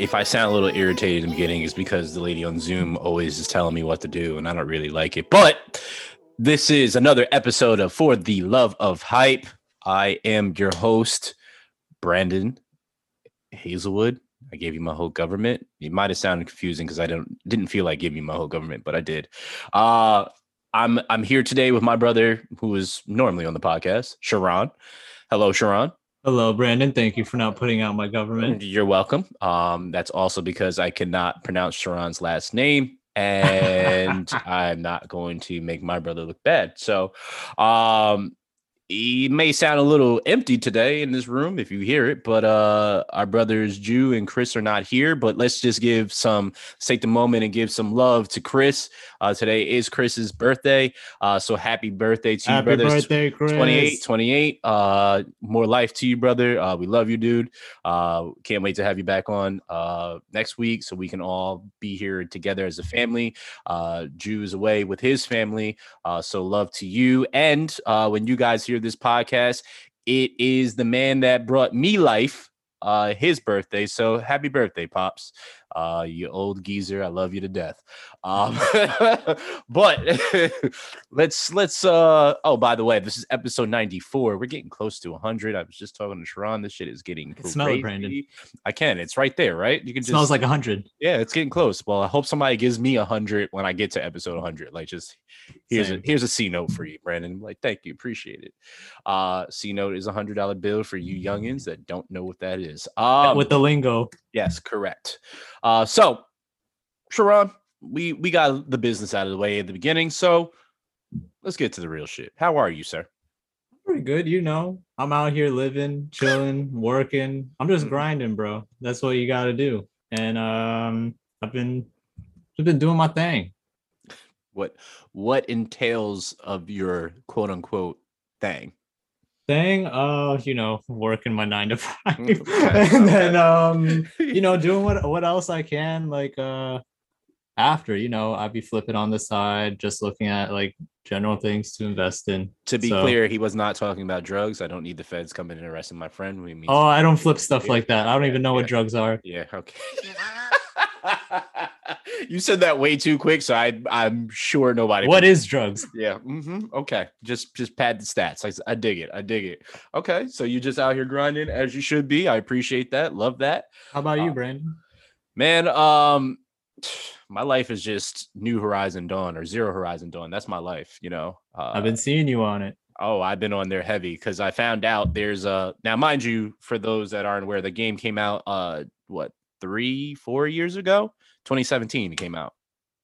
If I sound a little irritated in the beginning, it's because the lady on Zoom always is telling me what to do, and I don't really like it. But this is another episode of For the Love of Hype. I am your host, Brandon Hazelwood. I gave you my whole government. It might have sounded confusing because I don't didn't feel like giving you my whole government, but I did. Uh, I'm I'm here today with my brother, who is normally on the podcast, Sharon. Hello, Sharon. Hello, Brandon. Thank you for not putting out my government. You're welcome. Um, that's also because I cannot pronounce Sharon's last name, and I'm not going to make my brother look bad. So, um, he may sound a little empty today in this room if you hear it, but uh our brothers Jew and Chris are not here. But let's just give some let's take the moment and give some love to Chris. Uh today is Chris's birthday. Uh so happy birthday to Happy you, brothers. birthday, Chris. 28, 28. Uh more life to you, brother. Uh we love you, dude. Uh can't wait to have you back on uh next week so we can all be here together as a family. Uh Jew is away with his family. Uh, so love to you. And uh, when you guys hear this podcast, it is the man that brought me life. Uh, his birthday. So happy birthday, pops. Uh, you old geezer. I love you to death. Um, but let's let's. Uh, oh, by the way, this is episode ninety four. We're getting close to hundred. I was just talking to Sharon. This shit is getting can smell it, Brandon. I can. It's right there, right? You can It just smells like a hundred. yeah, it's getting close. Well, I hope somebody gives me a hundred when I get to episode hundred. Like, just here's Same. a here's a C note for you, Brandon. Like, thank you, appreciate it. Uh, C note is a hundred dollar bill for you youngins that don't know what that is. Um, with the lingo. yes, correct. Uh, so Sharon, we we got the business out of the way at the beginning, so let's get to the real shit. How are you, sir? Pretty good, you know. I'm out here living, chilling, working. I'm just Mhm. grinding, bro. That's what you got to do. And um, I've been, just been doing my thing. What what entails of your quote unquote thing? Thing, uh, you know, working my nine to five, Mm, okay, and then um, you know, doing what what else I can, like uh, after, you know, I'd be flipping on the side, just looking at like general things to invest in. To be So- clear, he was not talking about drugs. I don't need the feds coming and arresting my friend. We mean, Oh, I don't flip stuff Yeah, like that. I don't yeah, even know yeah. what drugs are. yeah, okay. you said that way too quick, so I I'm sure nobody. What is drugs? Yeah. hmm Okay. Just just pad the stats. I, I dig it. I dig it. Okay. So you just out here grinding as you should be. I appreciate that. Love that. How about you, Uh, Brandon? Man, um my life is just New Horizon Dawn or Zero Horizon Dawn. That's my life, you know. Uh, I've been seeing you on it. Oh, I've been on there heavy because I found out there's a now, mind you, for those that aren't aware, the game came out uh what three, four years ago? 2017 it came out.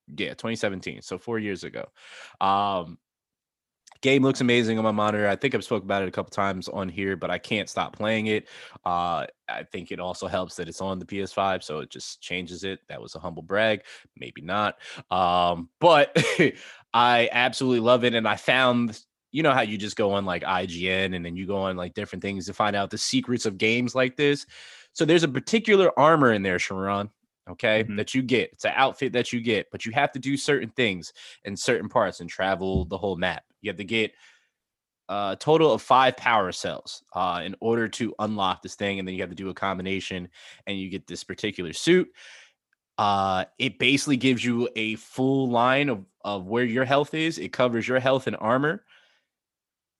Yeah, 2017. So four years ago. Um game looks amazing on my monitor. I think I've spoke about it a couple times on here, but I can't stop playing it. Uh I think it also helps that it's on the PS5, so it just changes it. That was a humble brag, maybe not. Um, but I absolutely love it. And I found you know how you just go on like IGN and then you go on like different things to find out the secrets of games like this. So there's a particular armor in there, Sharon, okay, Mhm. that you get. It's an outfit that you get, but you have to do certain things in certain parts and travel the whole map. You have to get a total of five power cells uh, in order to unlock this thing, and then you have to do a combination, and you get this particular suit. Uh, it basically gives you a full line of, of where your health is. It covers your health and armor.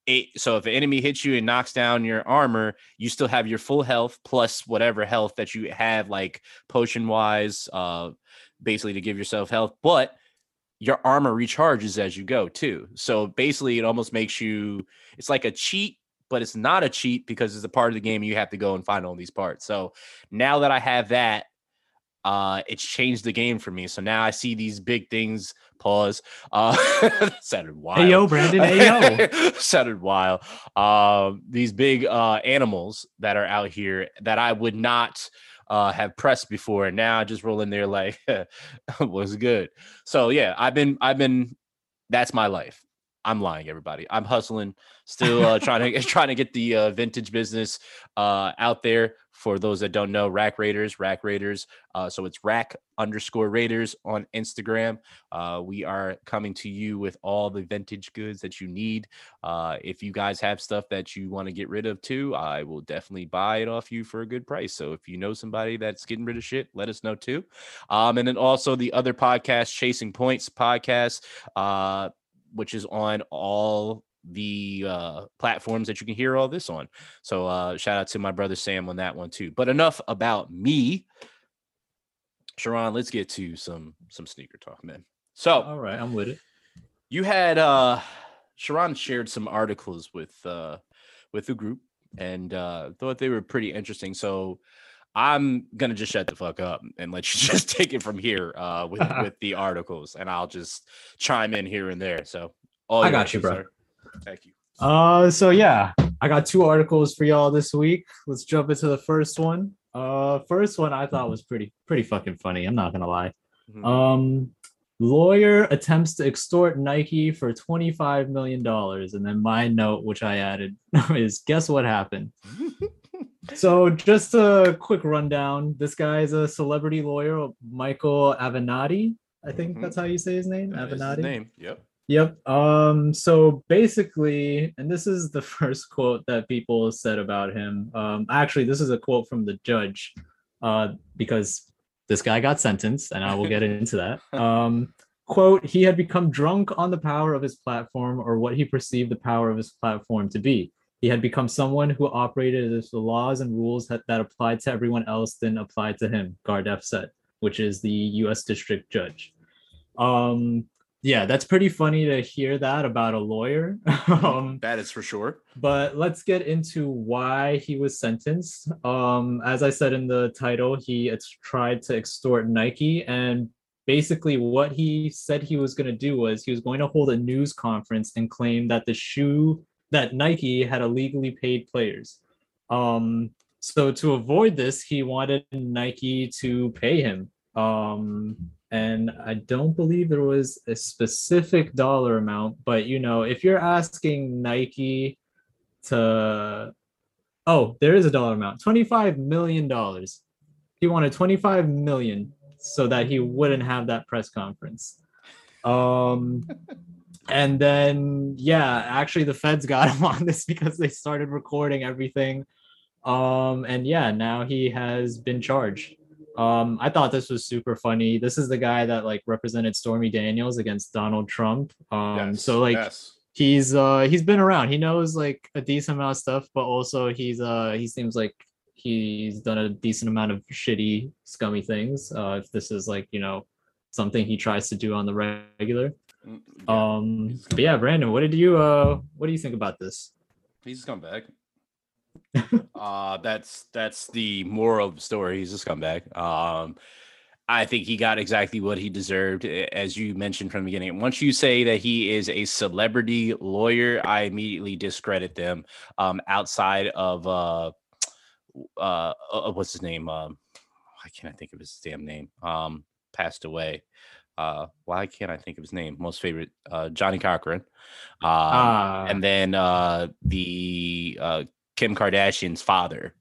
It, so if an enemy hits you and knocks down your armor, you still have your full health plus whatever health that you have, like potion wise, uh, basically to give yourself health. But your armor recharges as you go too. So basically, it almost makes you. It's like a cheat, but it's not a cheat because it's a part of the game. You have to go and find all these parts. So now that I have that, uh, it's changed the game for me. So now I see these big things. Pause. Uh, sounded wild. Hey yo, Brandon. Hey yo. sounded wild. Um, these big uh animals that are out here that I would not uh have pressed before. And now I just roll in there like was good. So yeah, I've been I've been that's my life. I'm lying, everybody. I'm hustling, still uh, trying to trying to get the uh, vintage business uh, out there. For those that don't know, Rack Raiders, Rack Raiders. Uh, so it's Rack underscore Raiders on Instagram. Uh, we are coming to you with all the vintage goods that you need. Uh, if you guys have stuff that you want to get rid of too, I will definitely buy it off you for a good price. So if you know somebody that's getting rid of shit, let us know too. Um, and then also the other podcast, Chasing Points podcast, uh, which is on all the uh, platforms that you can hear all this on. So uh, shout out to my brother Sam on that one too. But enough about me. Sharon, let's get to some some sneaker talk, man. So All right, I'm with it. you had uh Sharon shared some articles with uh with the group and uh thought they were pretty interesting. So I'm gonna just shut the fuck up and let you just take it from here uh with with the articles and I'll just chime in here and there. So all I got you, bro. sir. Thank you. Uh, so yeah, I got two articles for y'all this week. Let's jump into the first one. Uh, first one I thought was pretty pretty fucking funny. I'm not gonna lie. Mhm. Um, lawyer attempts to extort Nike for 25 million dollars, and then my note, which I added, is guess what happened. So just a quick rundown. This guy is a celebrity lawyer, Michael Avenatti. I think Mhm. that's how you say his name, That is his Avenatti. name. Yep. Yep. Um, so basically, and this is the first quote that people said about him. Um, actually, this is a quote from the judge, uh, because this guy got sentenced, and I will get into that. Um, quote, he had become drunk on the power of his platform or what he perceived the power of his platform to be. He had become someone who operated as if the laws and rules that, that applied to everyone else didn't apply to him, Gardephe said, which is the US district judge. Um, yeah, that's pretty funny to hear that about a lawyer. um, That is for sure. but let's get into why he was sentenced. Um, as I said in the title, he tried to extort Nike, and basically, what he said he was going to do was he was going to hold a news conference and claim that the shoe that Nike had illegally paid players. Um, so to avoid this, he wanted Nike to pay him. Um, and I don't believe there was a specific dollar amount, but you know, if you're asking Nike to oh, there is a dollar amount, 25 million dollars. He wanted 25 million so that he wouldn't have that press conference. Um and then yeah, actually the feds got him on this because they started recording everything. Um and yeah, now he has been charged. Um, I thought this was super funny. This is the guy that like represented Stormy Daniels against Donald Trump. Um, Yes, so like yes. he's uh he's been around. He knows like a decent amount of stuff, but also he's uh he seems like he's done a decent amount of shitty, scummy things. Uh, if this is like you know something he tries to do on the regular. Mm, yeah, Um, but yeah, Brandon, what did you uh what do you think about this? he's a scumbag. uh that's that's the moral of the story. He's a scumbag. Um I think he got exactly what he deserved, as you mentioned from the beginning. Once you say that he is a celebrity lawyer, I immediately discredit them. Um, outside of uh, uh, uh, what's his name? Um, why can't I think of his damn name? Um, passed away. Uh, why can't I think of his name? Most favorite, uh, Johnnie Cochran. Ah, and then uh the uh Kim Kardashian's father.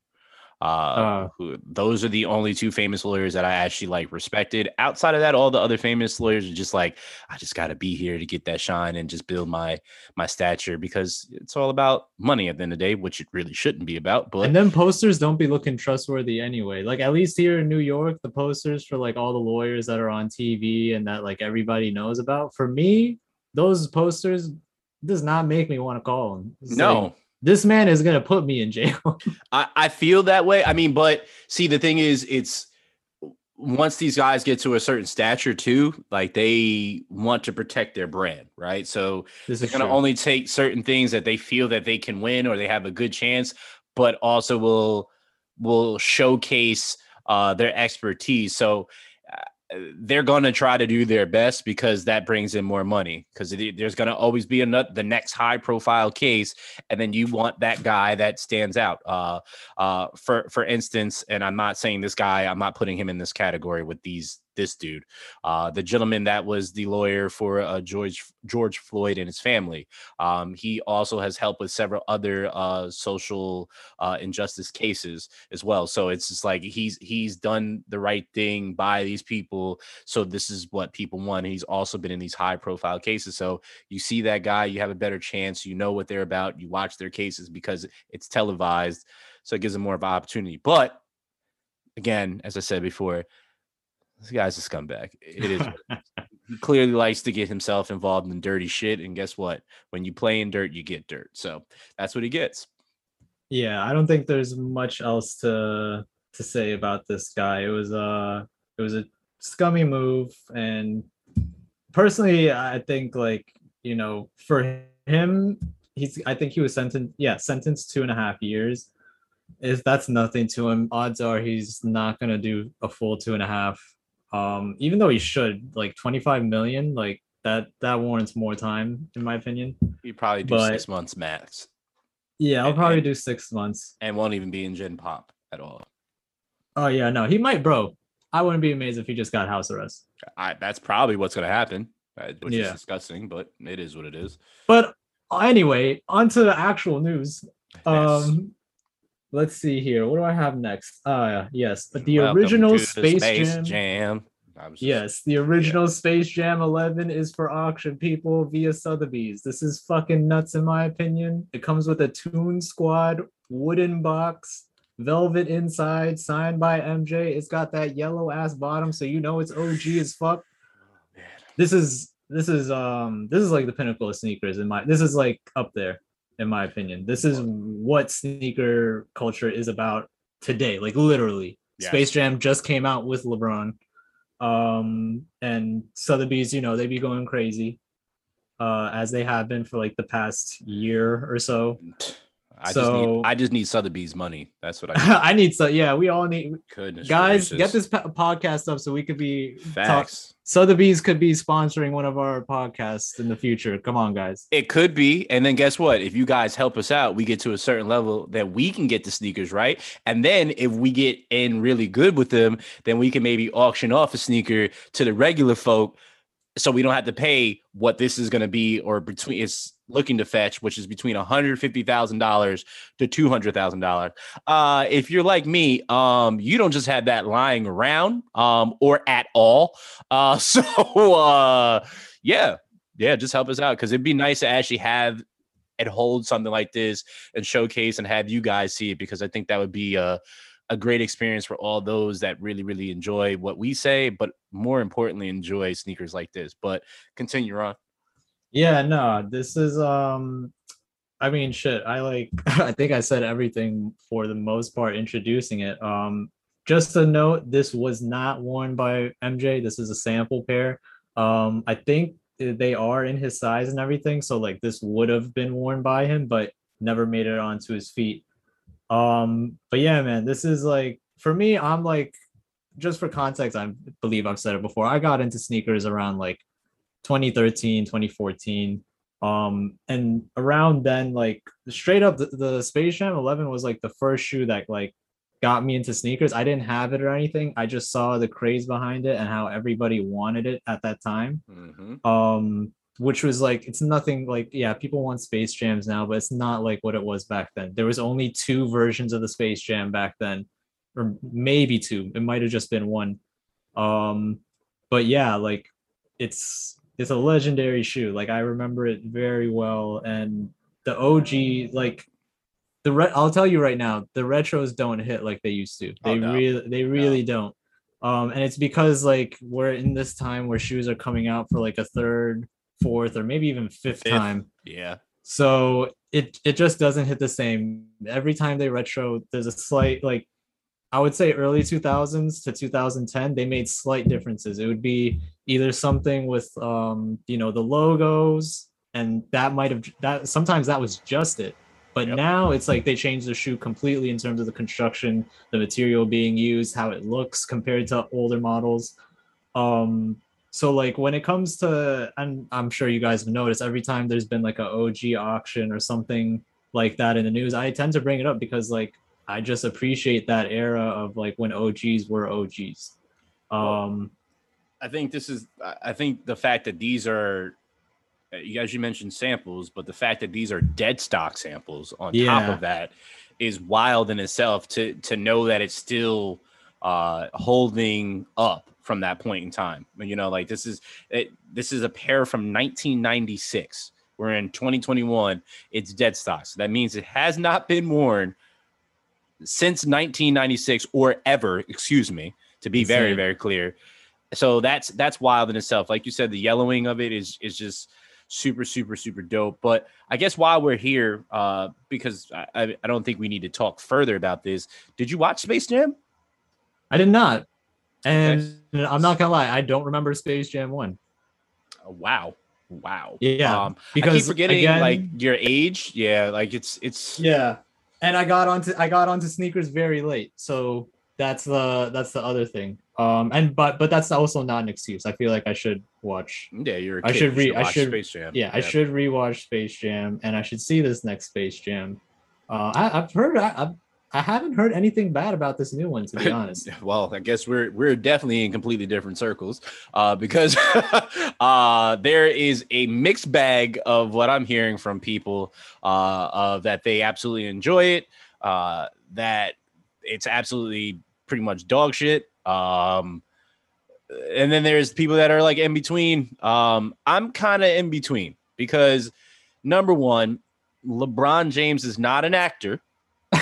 Uh, Uh. who, those are the only two famous lawyers that I actually like respected. Outside of that, all the other famous lawyers are just like, I just got to be here to get that shine and just build my my stature because it's all about money at the end of the day, which it really shouldn't be about. But and then posters don't be looking trustworthy anyway. Like at least here in New York, the posters for like all the lawyers that are on TV and that like everybody knows about. For me, those posters does not make me want to call them. It's no, like, this man is gonna put me in jail. I, I feel that way. I mean, but see, the thing is, it's once these guys get to a certain stature too, like they want to protect their brand, right? So this they're going to only take certain things that they feel that they can win or they have a good chance, but also will will showcase uh, their expertise. So they're going to try to do their best because that brings in more money. Because there's going to always be another the next high profile case, and then you want that guy that stands out. Uh, uh, for for instance, and I'm not saying this guy, I'm not putting him in this category with these this dude, uh, the gentleman that was the lawyer for uh, George George Floyd and his family. Um, he also has helped with several other uh, social uh, injustice cases as well. So it's just like he's he's done the right thing by these people. So this is what people want. He's also been in these high profile cases. So you see that guy, you have a better chance. You know what they're about. You watch their cases because it's televised. So it gives them more of an opportunity. But again, as I said before, this guy's a scumbag. It is. he clearly likes to get himself involved in dirty shit. And guess what? When you play in dirt, you get dirt. So that's what he gets. Yeah, I don't think there's much else to to say about this guy. It was a it was a scummy move, and personally, I think like you know for him, he's I think he was sentenced yeah sentenced two and a half years. If that's nothing to him, odds are he's not gonna do a full two and a half um, even though he should like 25 million, like that that warrants more time in my opinion. You probably do but, six months max. Yeah, I'll and, probably do six months. And won't even be in Gen Pop at all. Oh yeah, no, he might, bro. I wouldn't be amazed if he just got house arrest. I, that's probably what's gonna happen, uh, which yeah. is disgusting, but it is what it is. But anyway, on to the actual news. Um, let's see here. What do I have next? Uh yes, But the Welcome original Space, Space, Jam. Jam. Yes, the original yeah. Space Jam 11 is for auction, people, via Sotheby's. This is fucking nuts, in my opinion. It comes with a Toon Squad wooden box, velvet inside, signed by MJ. It's got that yellow ass bottom, so you know it's OG as fuck. Oh, this is this is um this is like the pinnacle of sneakers in my this is like up there in my opinion. This is what sneaker culture is about today, like literally. Space Jam just came out with LeBron. Um, and Sotheby's, you know, they be going crazy, uh, as they have been for like the past year or so. I so, just need I just need Sotheby's money. That's what I need. I need so yeah, we all need Goodness guys gracious. get this podcast up so we could be facts. Talk, Sotheby's could be sponsoring one of our podcasts in the future. Come on, guys. It could be. And then guess what? If you guys help us out, we get to a certain level that we can get the sneakers, right? And then if we get in really good with them, then we can maybe auction off a sneaker to the regular folk so we don't have to pay what this is going to be or between it's looking to fetch, which is between $150,000 to $200,000. Uh, if you're like me, um, you don't just have that lying around um, or at all. Uh, so, uh, yeah, yeah, just help us out because it'd be nice to actually have and hold something like this and showcase and have you guys see it because I think that would be a, a great experience for all those that really, really enjoy what we say, but more importantly, enjoy sneakers like this. But continue on. Yeah, no, this is um I mean shit, I like I think I said everything for the most part introducing it. Um just a note, this was not worn by MJ. This is a sample pair. Um I think they are in his size and everything, so like this would have been worn by him but never made it onto his feet. Um but yeah, man, this is like for me I'm like just for context, I believe I've said it before. I got into sneakers around like 2013 2014 um and around then like straight up the, the space jam 11 was like the first shoe that like got me into sneakers. I didn't have it or anything. I just saw the craze behind it and how everybody wanted it at that time. Mm-hmm. um which was like it's nothing like yeah people want space jams now but it's not like what it was back then. There was only two versions of the space jam back then or maybe two. It might have just been one. Um but yeah like it's it's a legendary shoe. Like I remember it very well, and the OG like the re- I'll tell you right now, the retros don't hit like they used to. They oh, no. really they really no. don't. Um, and it's because like we're in this time where shoes are coming out for like a third, fourth, or maybe even fifth, fifth. time. Yeah. So it it just doesn't hit the same. Every time they retro, there's a slight like I would say early 2000s to 2010, they made slight differences. It would be either something with, um, you know, the logos, and that might have that. Sometimes that was just it, but yep. now it's like they changed the shoe completely in terms of the construction, the material being used, how it looks compared to older models. Um, so like when it comes to, and I'm sure you guys have noticed, every time there's been like a OG auction or something like that in the news, I tend to bring it up because like I just appreciate that era of like when OGs were OGs. Um, I think this is. I think the fact that these are, uh, as you mentioned, samples, but the fact that these are dead stock samples on top of that is wild in itself. To to know that it's still uh, holding up from that point in time. And, You know, like this is it, this is a pair from 1996. We're in 2021. It's dead stock. So that means it has not been worn since 1996 or ever. Excuse me. To be very very clear. So that's that's wild in itself. Like you said, the yellowing of it is is just super super super dope. But I guess while we're here, uh, because I, I I don't think we need to talk further about this. Did you watch Space Jam? I did not. And I'm not gonna lie, I don't remember Space Jam 1. Oh, wow. Wow. Yeah, Um, I because keep forgetting again- like your age. Yeah, like it's it's Yeah. And I got onto I got onto sneakers very late. So that's the that's the other thing. Um and but but that's also not an excuse. I feel like I should watch yeah, you're a I should You re- I should- Space Jam. yeah, I should rewatch Space Jam and I should see this next Space Jam. Uh I, I've heard I, I've I haven't heard anything bad about this new one to be honest. Well, I guess we're we're definitely in completely different circles, uh, because uh, there is a mixed bag of what I'm hearing from people uh, of that they absolutely enjoy it, uh, that it's absolutely pretty much dog shit. Um, and then there's people that are like in between. Um, I'm kind of in between because number one, LeBron James is not an actor.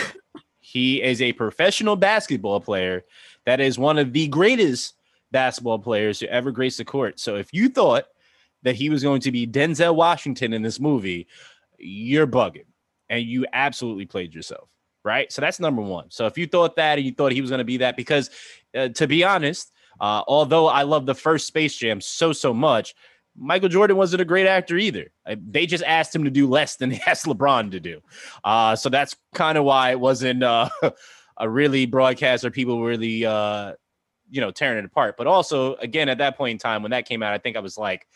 he is a professional basketball player that is one of the greatest basketball players to ever grace the court. So if you thought that he was going to be Denzel Washington in this movie, you're bugging and you absolutely played yourself. Right. So that's number one. So if you thought that and you thought he was going to be that, because uh, to be honest, uh, although I love the first Space Jam so, so much, Michael Jordan wasn't a great actor either. They just asked him to do less than they asked LeBron to do. Uh, so that's kind of why it wasn't uh, a really broadcast or people really, uh, you know, tearing it apart. But also, again, at that point in time when that came out, I think I was like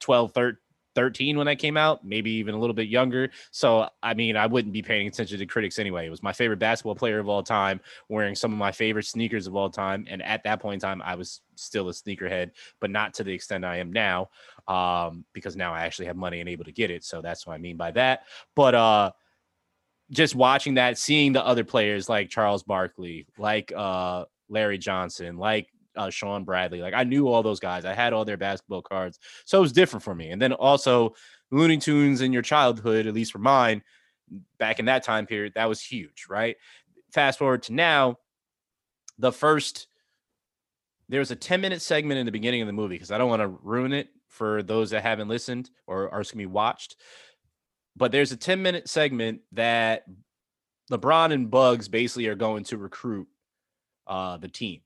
12, 13, 13 when that came out, maybe even a little bit younger. So, I mean, I wouldn't be paying attention to critics anyway. It was my favorite basketball player of all time, wearing some of my favorite sneakers of all time. And at that point in time, I was still a sneakerhead, but not to the extent I am now, um, because now I actually have money and able to get it. So that's what I mean by that. But uh, just watching that, seeing the other players like Charles Barkley, like uh, Larry Johnson, like uh, Shawn Bradley. Like I knew all those guys. I had all their basketball cards, so it was different for me. And then also Looney Tunes in your childhood, at least for mine, back in that time period, that was huge, right? Fast forward to now, the first there was a 10 minute segment in the beginning of the movie because I don't want to ruin it for those that haven't listened or are going to be watched. But there's a 10 minute segment that LeBron and Bugs basically are going to recruit uh, the team.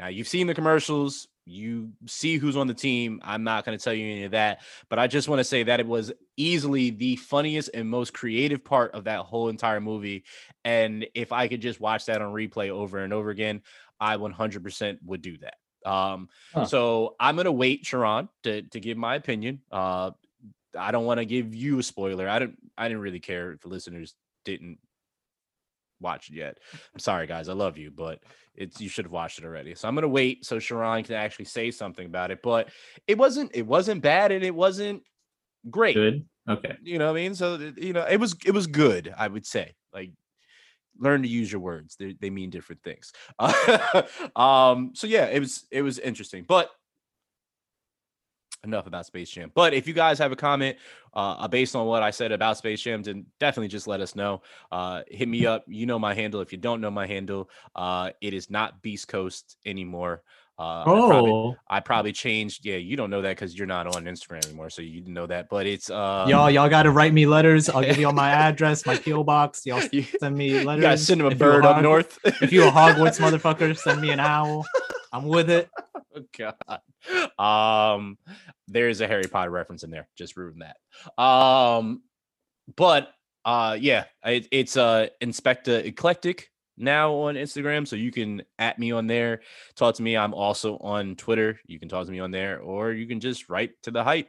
Now you've seen the commercials, you see who's on the team. I'm not going to tell you any of that, but I just want to say that it was easily the funniest and most creative part of that whole entire movie. And if I could just watch that on replay over and over again, I 100% would do that. Um, Huh. so I'm gonna wait, Sharon, to to give my opinion. Uh, I don't want to give you a spoiler. I didn't. I didn't really care if the listeners didn't watch it yet. I'm sorry, guys. I love you, but it's you should have watched it already. So I'm gonna wait so Sharon can actually say something about it. But it wasn't. It wasn't bad, and it wasn't great. Good. Okay. You know what I mean? So you know, it was it was good. I would say like learn to use your words. They they mean different things. um. So yeah, it was it was interesting, but. Enough about Space Jam. But if you guys have a comment uh, based on what I said about Space Jam, then definitely just let us know. Uh, hit me up. You know my handle. If you don't know my handle, uh, it is not Beast Coast anymore. Uh, I probably, Oh, I probably changed. Yeah, you don't know that because you're not on Instagram anymore, so you didn't know that. But it's uh, y'all, y'all got to write me letters. I'll give you all my address, my PO box. Y'all send me you letters. guys send him a If you bird up Hog- north. If you a Hogwarts motherfucker, send me an owl. I'm with it. Oh, God. Um, there's a Harry Potter reference in there. Just proving that. Um, but uh, yeah, it, it's uh Inspector Eclectic now on Instagram, so you can at me on there. Talk to me. I'm also on Twitter. You can talk to me on there, or you can just write to the hype.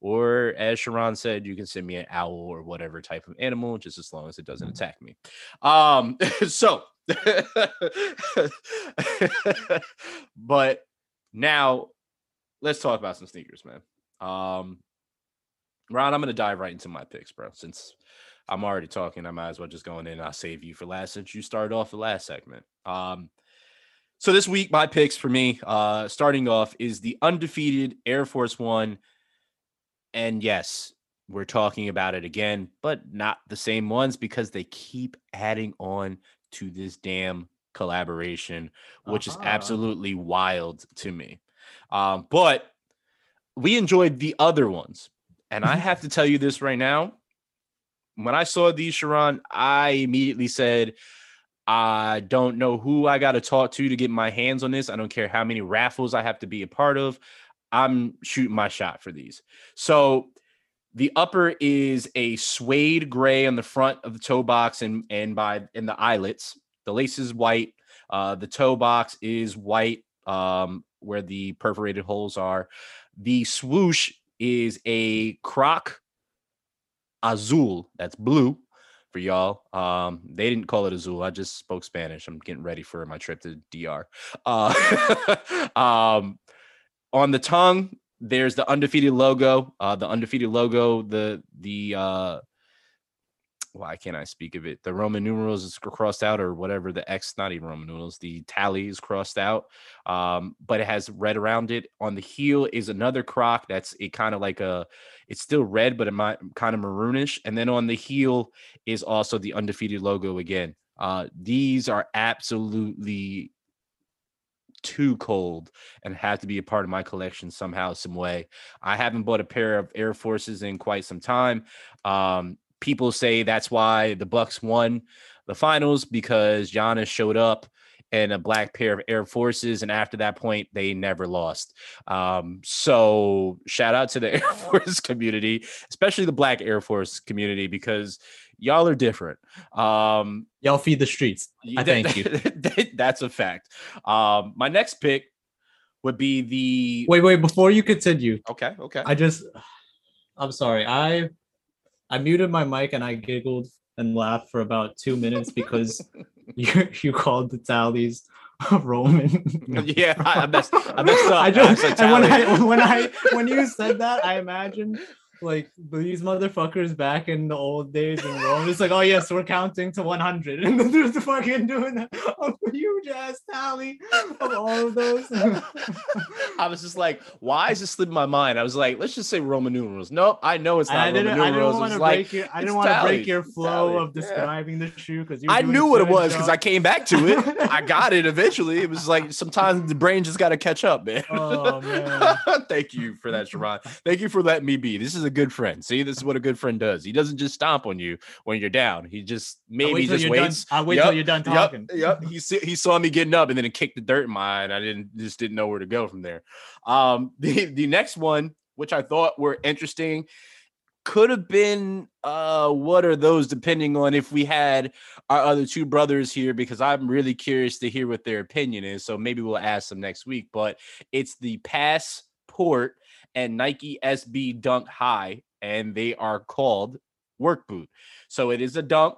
Or as Sharon said, you can send me an owl or whatever type of animal, just as long as it doesn't attack me. Um, so but Now, let's talk about some sneakers, man. Um, Ron, I'm gonna dive right into my picks, bro. Since I'm already talking, I might as well just go in and I'll save you for last since you started off the last segment. Um, so this week, my picks for me, uh, starting off is the undefeated Air Force One. And yes, we're talking about it again, but not the same ones because they keep adding on to this damn collaboration, which uh-huh. is absolutely wild to me. Um, but we enjoyed the other ones. And I have to tell you this right now. When I saw these, Sharon, I immediately said, I don't know who I got to talk to to get my hands on this. I don't care how many raffles I have to be a part of. I'm shooting my shot for these. So the upper is a suede gray on the front of the toe box and and by in the eyelets. The lace is white. Uh, the toe box is white um, where the perforated holes are. The swoosh is a croc azul. That's blue for y'all. Um, they didn't call it azul. I just spoke Spanish. I'm getting ready for my trip to DR. Uh, um, on the tongue, there's the undefeated logo. Uh, the undefeated logo, the the uh, why can't I speak of it? The Roman numerals is crossed out, or whatever the X, not even Roman numerals, the tally is crossed out. Um, but it has red around it. On the heel is another croc that's it kind of like a, it's still red, but it might kind of maroonish. And then on the heel is also the undefeated logo again. Uh, these are absolutely too cold and have to be a part of my collection somehow, some way. I haven't bought a pair of Air Forces in quite some time. Um, people say that's why the Bucks won the finals because Giannis showed up in a black pair of Air Forces, and after that point, they never lost. Um, so shout out to the Air Force community, especially the Black Air Force community, because y'all are different. Um, y'all feed the streets. I thank you. that's a fact. Um, my next pick would be the. Wait, wait. Before you continue. Okay. Okay. I just. I'm sorry. I I muted my mic and I giggled and laughed for about two minutes because you you called the tallies Roman. yeah, I messed, I messed up. I just and when I when I when you said that, I imagined like these motherfuckers back in the old days in Rome. It's like, oh yes, we're counting to 100, and then there's the fucking doing a, huge ass tally of all of those. I was just like, why is this slipping my mind? I was like, let's just say Roman numerals. Nope, I know it's not I Roman numerals. I didn't want to break like, your, I didn't want to break your flow of describing yeah. the shoe because I knew what it was because I came back to it. I got it eventually. It was like sometimes the brain just got to catch up, man. Oh man! Thank you for that, Sharon. Thank you for letting me be. This is a a good friend. See, this is what a good friend does. He doesn't just stomp on you when you're down. He just maybe just waits. Done, I'll wait yep, till you're done talking. Yep. yep. He he saw me getting up and then it kicked the dirt in my eye, and I didn't just didn't know where to go from there. Um, the the next one, which I thought were interesting, could have been uh what are those depending on if we had our other two brothers here because i'm really curious to hear what their opinion is so maybe we'll ask them next week but it's the passport and Nike SB Dunk High, and they are called work boot. So it is a dunk,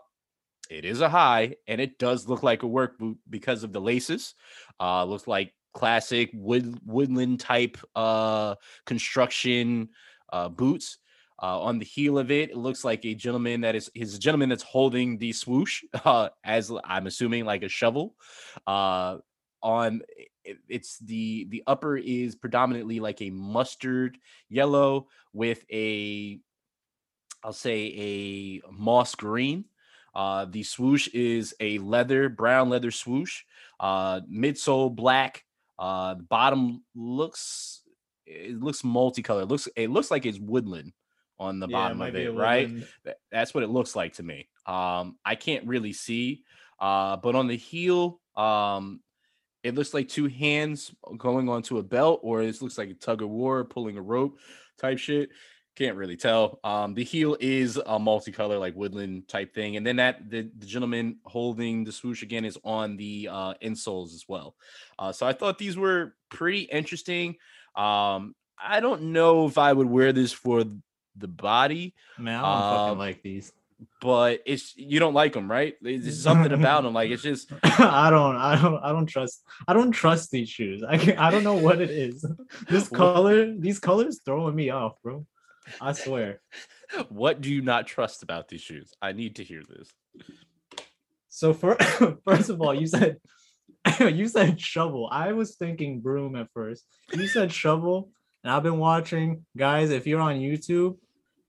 it is a high, and it does look like a work boot because of the laces. Uh, looks like classic wood woodland type uh construction uh boots. Uh, on the heel of it, it looks like a gentleman that is his gentleman that's holding the swoosh, uh, as I'm assuming like a shovel. Uh, on it's the the upper is predominantly like a mustard yellow with a I'll say a moss green. Uh, the swoosh is a leather, brown leather swoosh. Uh, midsole black. Uh, the bottom looks it looks multicolored. It looks it looks like it's woodland on the yeah, bottom of it, right? That's what it looks like to me. Um, I can't really see. Uh, but on the heel, um, it looks like two hands going onto a belt, or this looks like a tug of war pulling a rope type shit. Can't really tell. Um, the heel is a multicolor, like woodland type thing, and then that the, the gentleman holding the swoosh again is on the uh, insoles as well. Uh, so I thought these were pretty interesting. Um, I don't know if I would wear this for the body. Man, I don't um, fucking like these. But it's you don't like them, right? There's something about them, like it's just I don't, I don't, I don't trust. I don't trust these shoes. I can, I don't know what it is. This color, these colors throwing me off, bro. I swear. what do you not trust about these shoes? I need to hear this. So for first of all, you said you said shovel. I was thinking broom at first. You said shovel, and I've been watching guys. If you're on YouTube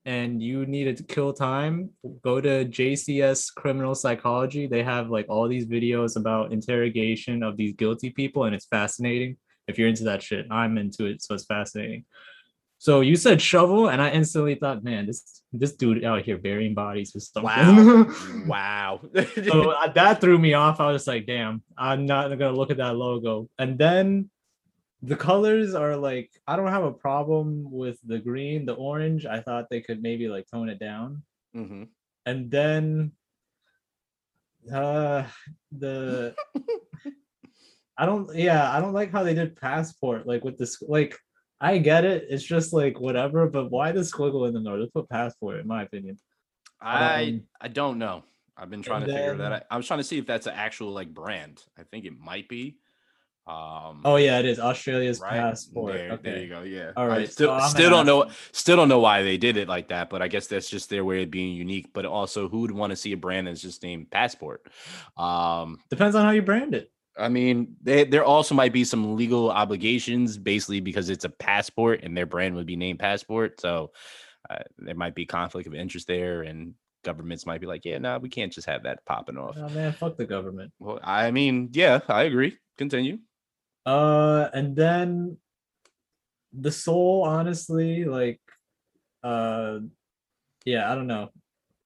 and you need to kill time, go to JCS Criminal Psychology. They have like all these videos about interrogation of these guilty people, and it's fascinating. If you're into that shit, I'm into it, so it's fascinating. So you said shovel, and I instantly thought, man, this this dude out here burying bodies with something. Wow. wow. so uh, that threw me off. I was like, damn, I'm not gonna look at that logo. And then the colors are like, I don't have a problem with the green, the orange. I thought they could maybe like tone it down. Mhm. And then uh the I don't yeah, I don't like how they did passport, like with this like I get it. It's just like whatever, but why the squiggle in the middle? Just put passport, in my opinion. I Um, I don't know. I've been trying to and figure that out. I was trying to see if that's an actual like brand. I think it might be. Um Oh yeah, it is Australia's right? passport. There, okay. there you go. Yeah. All right. I still so still don't know still don't know why they did it like that, but I guess that's just their way of being unique. But also who would want to see a brand that's just named Passport? Um Depends on how you brand it. I mean, they, there also might be some legal obligations, basically because it's a passport and their brand would be named Passport. So uh, there might be conflict of interest there, and governments might be like, "Yeah, no, we can't just have that popping off." Oh man, fuck the government. Well, I mean, yeah, I agree. Continue. Uh, and then the soul, honestly, like, uh, yeah, I don't know.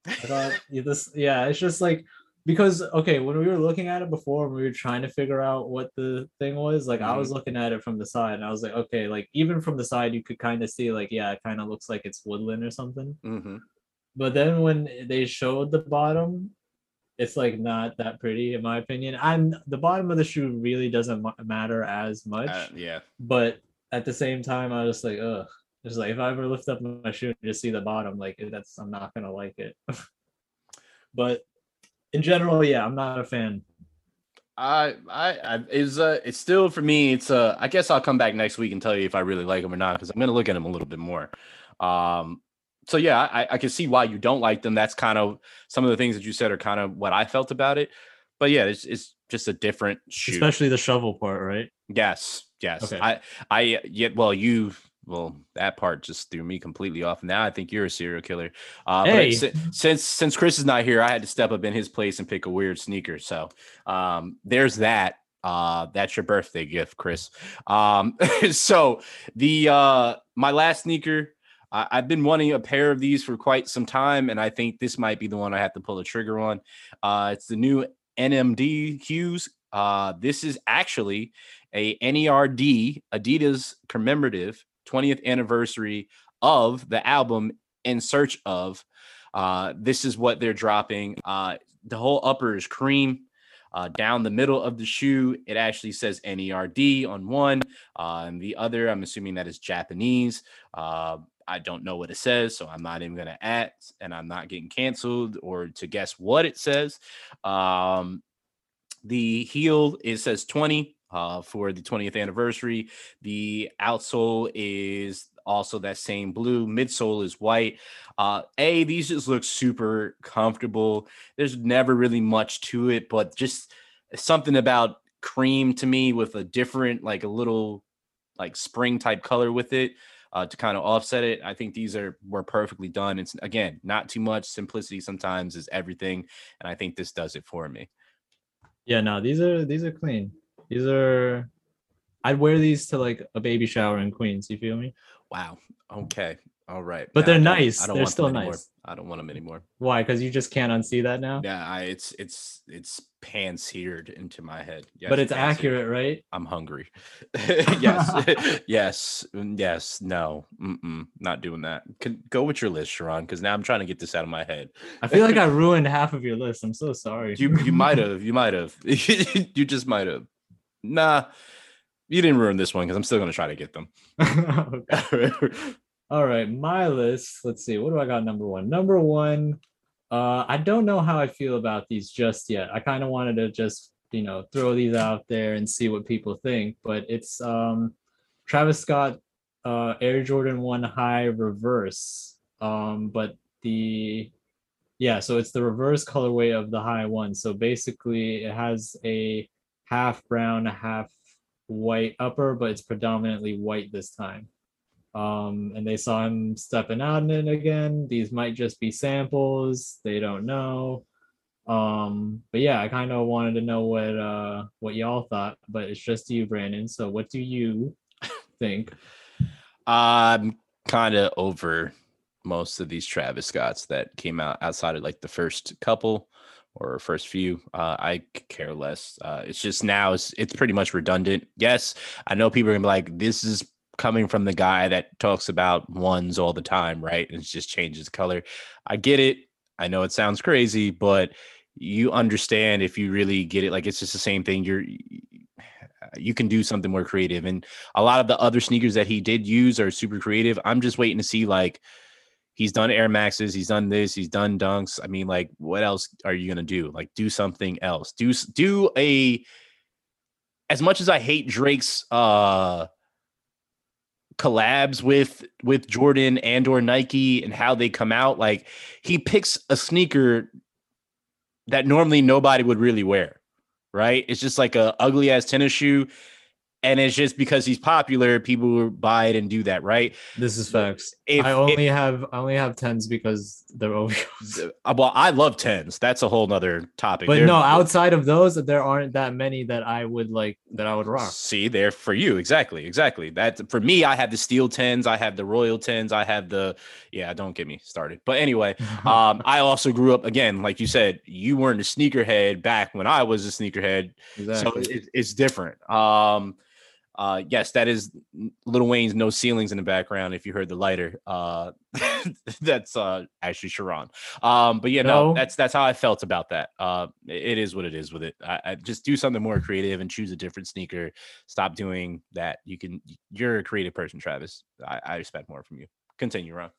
I thought yeah, this, yeah, it's just like because okay, when we were looking at it before, when we were trying to figure out what the thing was, like, I was looking at it from the side, and I was like, okay, like even from the side, you could kind of see, like, yeah, it kind of looks like it's woodland or something. hmm But then when they showed the bottom, it's like not that pretty in my opinion. And the bottom of the shoe really doesn't matter as much. Uh, yeah. but at the same time, I was just like, ugh. Just like if I ever lift up my shoe and just see the bottom, like that's I'm not gonna like it. but in general, yeah, I'm not a fan. I, I, I is uh, it's still for me. It's uh, I guess I'll come back next week and tell you if I really like them or not because I'm gonna look at them a little bit more. Um, so yeah, I, I can see why you don't like them. That's kind of some of the things that you said are kind of what I felt about it. But yeah, it's it's just a different shoe. Especially the shovel part, right? Yes, yes. Okay. I, I, yet, well, you, well, that part just threw me completely off. Now I think you're a serial killer. Uh, but Hey. si- since since Chris is not here, I had to step up in his place and pick a weird sneaker. So, um, there's that. Uh, that's your birthday gift, Chris. Um, so the uh, my last sneaker. I, I've been wanting a pair of these for quite some time, and I think this might be the one I have to pull the trigger on. Uh, it's the new NMD Hus. Uh, this is actually a NERD Adidas commemorative 20th anniversary of the album In Search of. Uh, this is what they're dropping. Uh, the whole upper is cream. Uh, down the middle of the shoe, it actually says NERD on one, uh, and the other, I'm assuming that is Japanese. Uh, I don't know what it says, so I'm not even going to add, and I'm not getting canceled or to guess what it says. Um, the heel it says 20 uh, for the 20th anniversary. The outsole is also that same blue. Midsole is white. Uh, a these just look super comfortable. There's never really much to it, but just something about cream to me with a different, like a little, like spring type color with it. Uh, to kind of offset it, I think these are were perfectly done. It's again not too much. Simplicity sometimes is everything, and I think this does it for me. Yeah, no, these are these are clean. These are I'd wear these to like a baby shower in Queens, you feel me? Wow. Okay. All right. But Now they're nice. I don't They're want still anymore. nice. I don't want them anymore. Why? Because you just can't unsee that now. Yeah, I it's it's it's pan seared into my head. Yes, but it's accurate, right? I'm hungry. yes, yes, mm, yes. No, Mm-mm, not doing that. Go with your list, Sharon, because now I'm trying to get this out of my head. I feel like I ruined half of your list. I'm so sorry. You you might have, you might have, you just might have. Nah, you didn't ruin this one because I'm still gonna try to get them. All right, my list. Let's see. What do I got? Number one. Number one. Uh, I don't know how I feel about these just yet. I kind of wanted to just you know throw these out there and see what people think. But it's um, Travis Scott uh, Air Jordan One High Reverse. Um, but the yeah, so it's the reverse colorway of the high one. So basically, it has a half brown, a half white upper, but it's predominantly white this time. Um, and they saw him stepping out in it again. These might just be samples. They don't know. Um, but yeah, I kind of wanted to know what uh what y'all thought, but it's just you, Brandon. So what do you think? I'm kind of over most of these Travis Scotts that came out outside of like the first couple or first few. Uh, I care less. Uh, it's just now it's it's pretty much redundant. Yes, I know people are gonna be like, this is coming from the guy that talks about ones all the time, right? And it just changes color. I get it. I know it sounds crazy, but you understand if you really get it. Like it's just the same thing. You're you can do something more creative. And a lot of the other sneakers that he did use are super creative. I'm just waiting to see like he's done Air Maxes, he's done this, he's done dunks. I mean, like, what else are you gonna do? Like, do something else. Do do a. As much as I hate Drake's uh collabs with with Jordan and or Nike and how they come out, like he picks a sneaker that normally nobody would really wear, right? It's just like a ugly ass tennis shoe and it's just because he's popular, people will buy it and do that, right? This is facts. If, I only if, have I only have tens because they're OVOs. Uh, well, I love tens. That's a whole nother topic. But they're, no, outside of those, there aren't that many that I would like that I would rock. See, they're for you. Exactly, exactly. That for me, I have the steel tens, I have the royal tens, I have the yeah, don't get me started. But anyway, um, I also grew up again, like you said, you weren't a sneakerhead back when I was a sneakerhead. Exactly. So it, it's different. Um uh, yes, that is Lil Wayne's "No Ceilings" in the background. If you heard the lighter, uh, that's uh, actually Sharon. Um, but yeah, no. no. that's that's how I felt about that. Uh, it is what it is with it. I, I, just do something more creative and choose a different sneaker. Stop doing that. You can. You're a creative person, Travis. I, I expect more from you. Continue, Ron.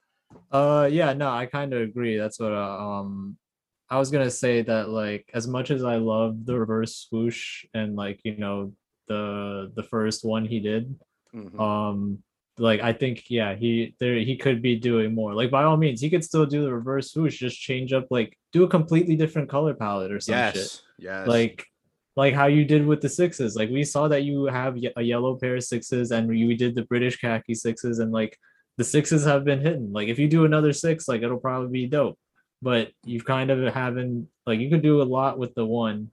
Uh, yeah, no, I kind of agree. That's what uh, um I was gonna say that like as much as I love the reverse swoosh and like you know the the first one he did. Mm-hmm. Um, like I think yeah, he there he could be doing more. Like by all means, he could still do the reverse swoosh, just change up like do a completely different color palette or some yes. shit. Yes. Like like how you did with the sixes. Like we saw that you have a yellow pair of sixes, and we did the British khaki sixes, and like the sixes have been hidden. Like if you do another six, like it'll probably be dope. But you've kind of haven't like you could do a lot with the one.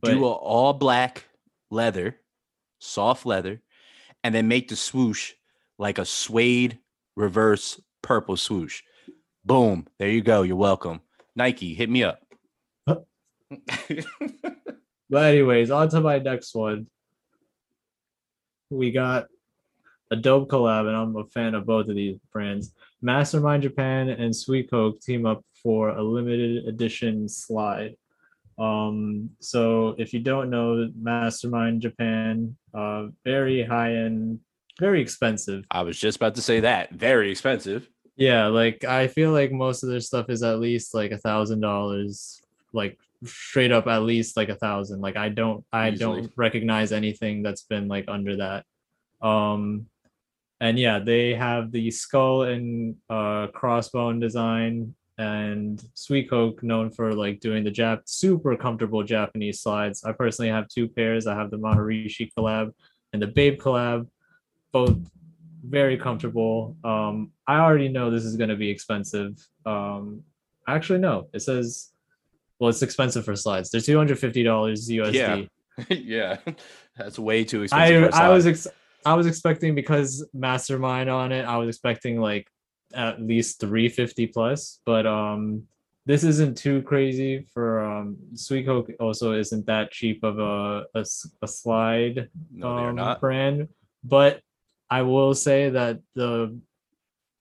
But do a all black leather soft leather, and then make the swoosh like a suede reverse purple swoosh. Boom. There you go. You're welcome. Nike, hit me up. but anyways, on to my next one. We got a dope collab, and I'm a fan of both of these brands. Mastermind Japan and Suicoke team up for a limited edition slide. Um, so if you don't know Mastermind Japan, uh, very high end, very expensive. I was just about to say that very expensive. Yeah, like I feel like most of their stuff is at least like a thousand dollars, like straight up at least like a thousand. Like I don't, I Easily. don't recognize anything that's been like under that. Um, and yeah, they have the skull and uh, crossbone design and Suicoke known for like doing the Jap super comfortable Japanese slides. I personally have two pairs. I have the Maharishi collab and the Babe collab, both very comfortable. Um, I already know this is going to be expensive. Um, actually, no, it says, well, it's expensive for slides. They're two hundred fifty dollars USD. Yeah, yeah, that's way too expensive. I I was ex- I was expecting because Mastermind on it. I was expecting like at least 350 plus but um this isn't too crazy for um Suicoke also isn't that cheap of a a, a slide no, um, brand but i will say that the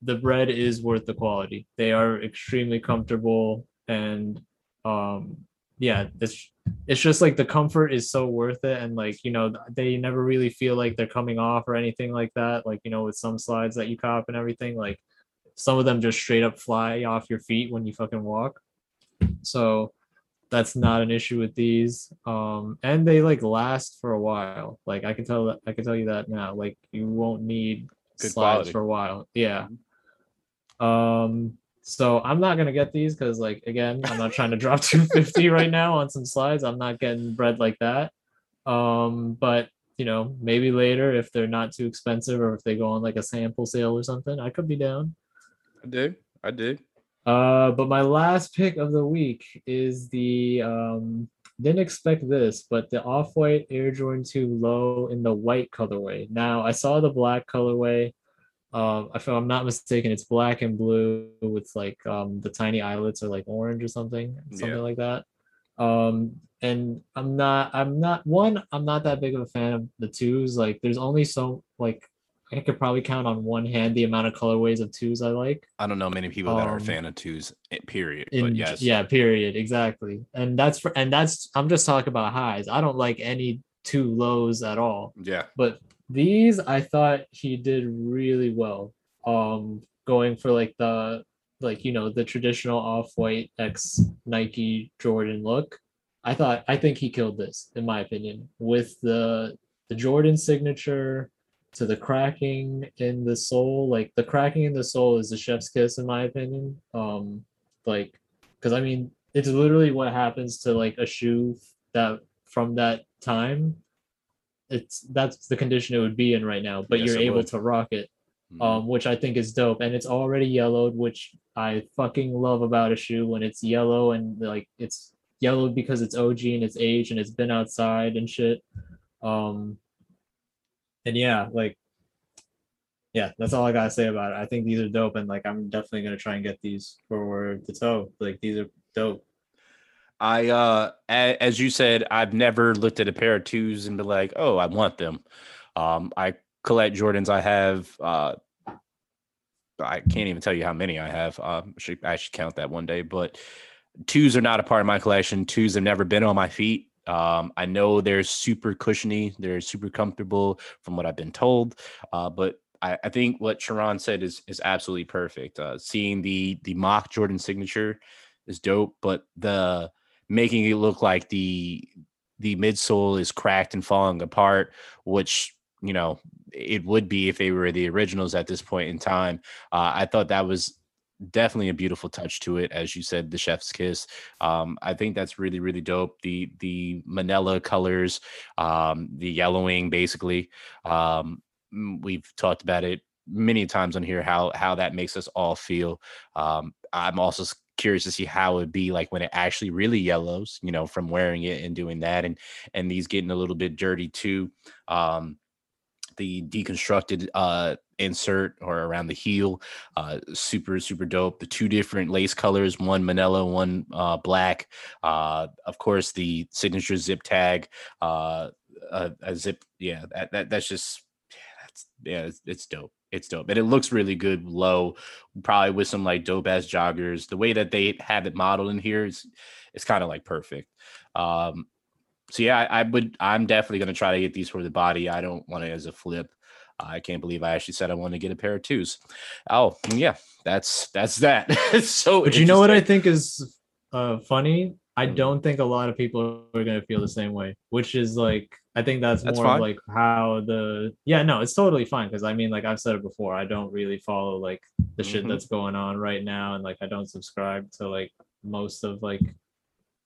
the bread is worth the quality. They are extremely comfortable and um yeah it's it's just like the comfort is so worth it and like you know they never really feel like they're coming off or anything like that like you know with some slides that you cop and everything like some of them just straight up fly off your feet when you fucking walk. So that's not an issue with these. Um, and they like last for a while. Like I can tell that I can tell you that now. Like you won't need Good slides quality. for a while. Yeah. Um, so I'm not gonna get these because like again, I'm not trying to drop 250 right now on some slides. I'm not getting bread like that. Um, but you know, maybe later if they're not too expensive or if they go on like a sample sale or something, I could be down. I do. I do. Uh, but my last pick of the week is the um didn't expect this, but the off-white Air Jordan 2 low in the white colorway. Now I saw the black colorway. Um, if I'm not mistaken, it's black and blue with like um the tiny eyelets are like orange or something, something Yeah. like that. Um, and I'm not, I'm not one, I'm not that big of a fan of the twos. Like, there's only so like I could probably count on one hand the amount of colorways of twos I like. I don't know many people that are a Um, fan of twos. eh, Period. In, but yes. Yeah, period. Exactly. And that's for and that's I'm just talking about highs. I don't like any two lows at all. Yeah. But these I thought he did really well. Um going for like the like you know the traditional off-white X Nike Jordan look. I thought I think he killed this in my opinion with the the Jordan signature to the cracking in the sole like the cracking in the sole is the chef's kiss in my opinion um like because i mean it's literally what happens to like a shoe that from that time it's that's the condition it would be in right now but Yes, you're able would. to rock it Mhm. um which i think is dope and it's already yellowed which i fucking love about a shoe when it's yellow and like it's yellow because it's og and it's aged and it's been outside and shit um and yeah like yeah that's all i gotta say about it i think these are dope and like i'm definitely gonna try and get these for the toe like these are dope I uh as you said, I've never looked at a pair of twos and be like, oh, I want them. Um, I collect Jordans. I have uh I can't even tell you how many I have. Um, I should I should count that one day, but twos are not a part of my collection. Twos have never been on my feet. Um, I know they're super cushiony, they're super comfortable from what I've been told. Uh, but I, I think what Sharon said is is absolutely perfect. Uh, seeing the the mock Jordan signature is dope, but the making it look like the the midsole is cracked and falling apart, which you know it would be if they were the originals at this point in time. Uh, I thought that was definitely a beautiful touch to it, as you said, the chef's kiss. Um, I think that's really really dope. The the manila colors, um, the yellowing, basically. Um, we've talked about it many times on here how how that makes us all feel. Um, I'm also curious to see how it would be like when it actually really yellows, you know, from wearing it and doing that, and and these getting a little bit dirty too. Um, the deconstructed uh insert or around the heel uh super super dope. The two different lace colors one manila one uh black. Uh of course the signature zip tag uh a, a zip yeah that, that that's just yeah, that's yeah it's, it's dope. It's dope. And it looks really good low probably with some like dope ass joggers. The way that they have it modeled in here is it's kind of like perfect. Um so yeah I, I would i'm definitely going to try to get these for the body. I don't want it as a flip i can't believe i actually said i want to get a pair of twos. Oh yeah that's that's that. So but you know what i think is uh funny? I Hmm. don't think a lot of people are gonna feel the same way which is like i think that's, That's more of like how the yeah no it's totally fine because i mean like i've said it before i don't really follow like the shit Mhm. that's going on right now and like i don't subscribe to like most of like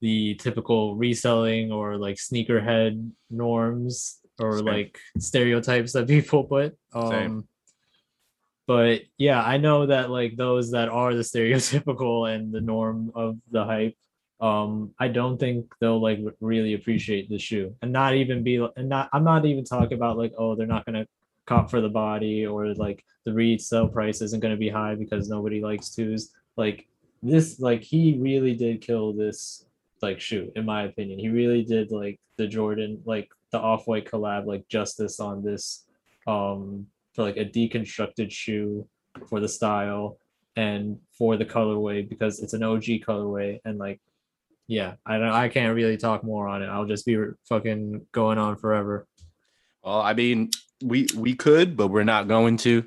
the typical reselling or like sneakerhead norms or Same. like stereotypes that people put um Same. but yeah i know that like those that are the stereotypical and the norm of the hype um i don't think they'll like really appreciate the shoe and not even be and not i'm not even talking about like oh they're not gonna cop for the body or like the resale price isn't gonna be high because nobody likes twos like this like he really did kill this like shoe in my opinion he really did like the jordan like the off-white collab like justice on this um for like a deconstructed shoe for the style and for the colorway because it's an OG colorway and like yeah I don't I can't really talk more on it. I'll just be fucking going on forever. Well, I mean, we we could, but we're not going to.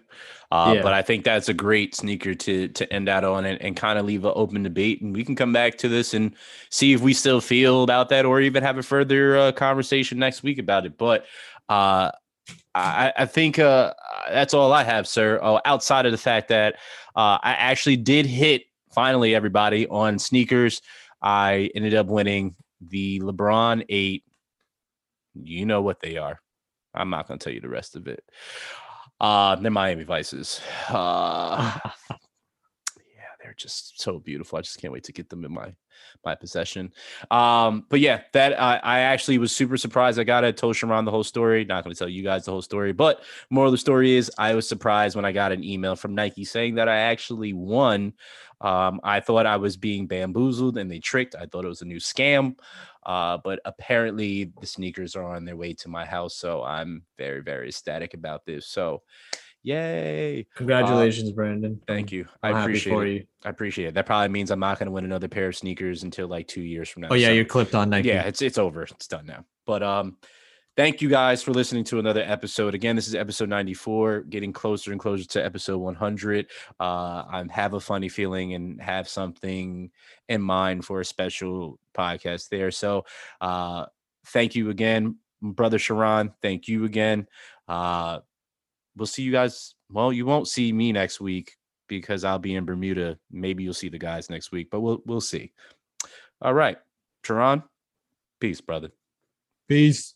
Uh, Yeah. But I think that's a great sneaker to to end out on and, and kind of leave an open debate. And we can come back to this and see if we still feel about that, or even have a further uh, conversation next week about it. But uh, I, I think uh, that's all I have, sir. Oh, outside of the fact that uh, I actually did hit finally everybody on sneakers. I ended up winning the LeBron eight. You know what they are. I'm not going to tell you the rest of it. Uh, they're Miami Vices. Uh, yeah, they're just so beautiful. I just can't wait to get them in my my possession. Um, but yeah, that I, I actually was super surprised. I got it. Told Sharon the whole story. Not going to tell you guys the whole story, but moral of the story is I was surprised when I got an email from Nike saying that I actually won. Um, I thought I was being bamboozled and they tricked. I thought it was a new scam. Uh, but apparently the sneakers are on their way to my house. So I'm very, very ecstatic about this. So yay. Congratulations, Brandon. Thank you. I'm I happy appreciate for it. you. I appreciate it. That probably means I'm not going to win another pair of sneakers until like two years from now. Oh yeah, So- you're clipped on Nike. yeah, it's it's over. It's done now. But um, thank you guys for listening to another episode. Again, this is episode 94, getting closer and closer to episode 100. Uh, I have a funny feeling and have something in mind for a special podcast there. So, uh, thank you again, brother Sharon. Thank you again. Uh, we'll see you guys. Well, you won't see me next week because I'll be in Bermuda. Maybe you'll see the guys next week, but we'll we'll see. All right, Sharon. Peace, brother. Peace.